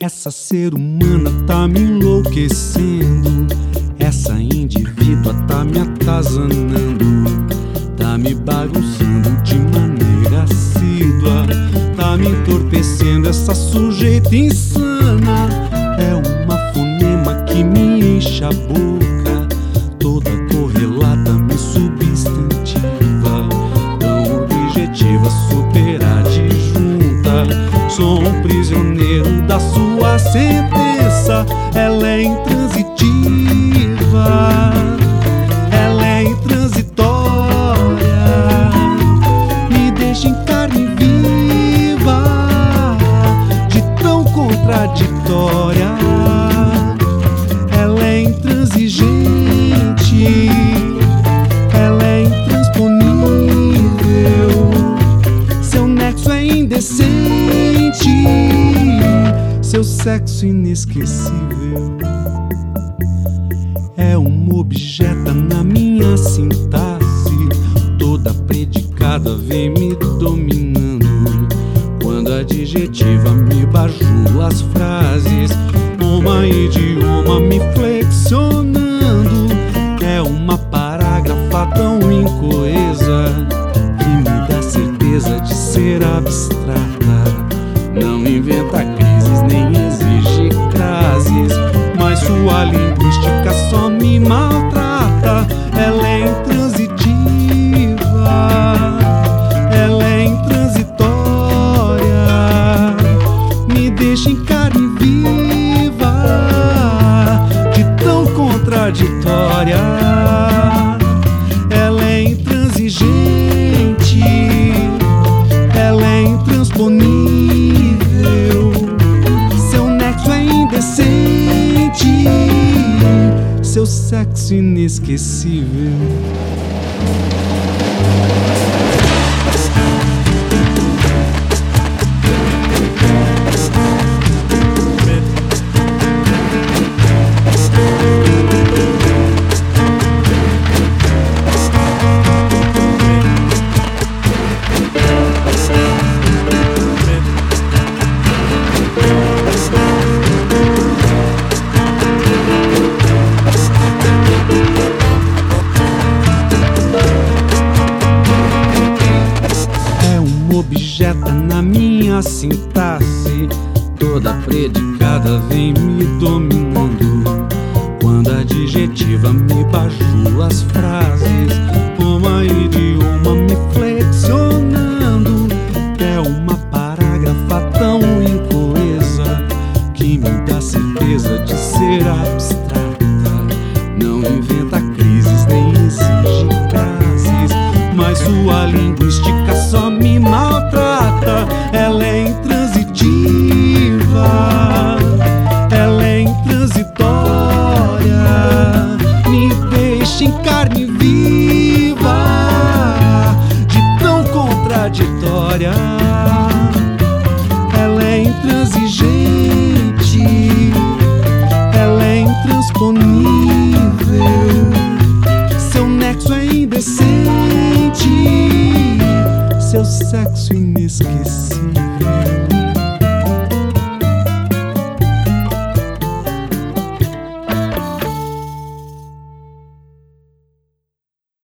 Essa ser humana tá me enlouquecendo. Essa indivídua tá me atazanando. Tá me bagunçando de maneira assídua. Tá me entorpecendo essa sujeita insana. É uma fonema que me enche a boca. Prisioneiro da sua sentença. Ela é intransitiva. Ela é intransitória. Me deixa em carne viva. De tão contraditória. Seu sexo inesquecível. É uma objeta na minha sintaxe. Toda predicada vem me dominando. Quando a adjetiva me bajula as frases. Uma idioma me flexionando. É uma parágrafa tão incoesa que me dá certeza de ser abstrata. Me maltrata. Ela é intransitiva, ela é intransitória, me deixa em carne viva, de tão contraditória. Sexo inesquecível. Objeta na minha sintaxe. Toda predicada vem me dominando. Quando a adjetiva me bajula as frases. Sua linguística só me maltrata. Ela é intransitiva, sexo inesquecível.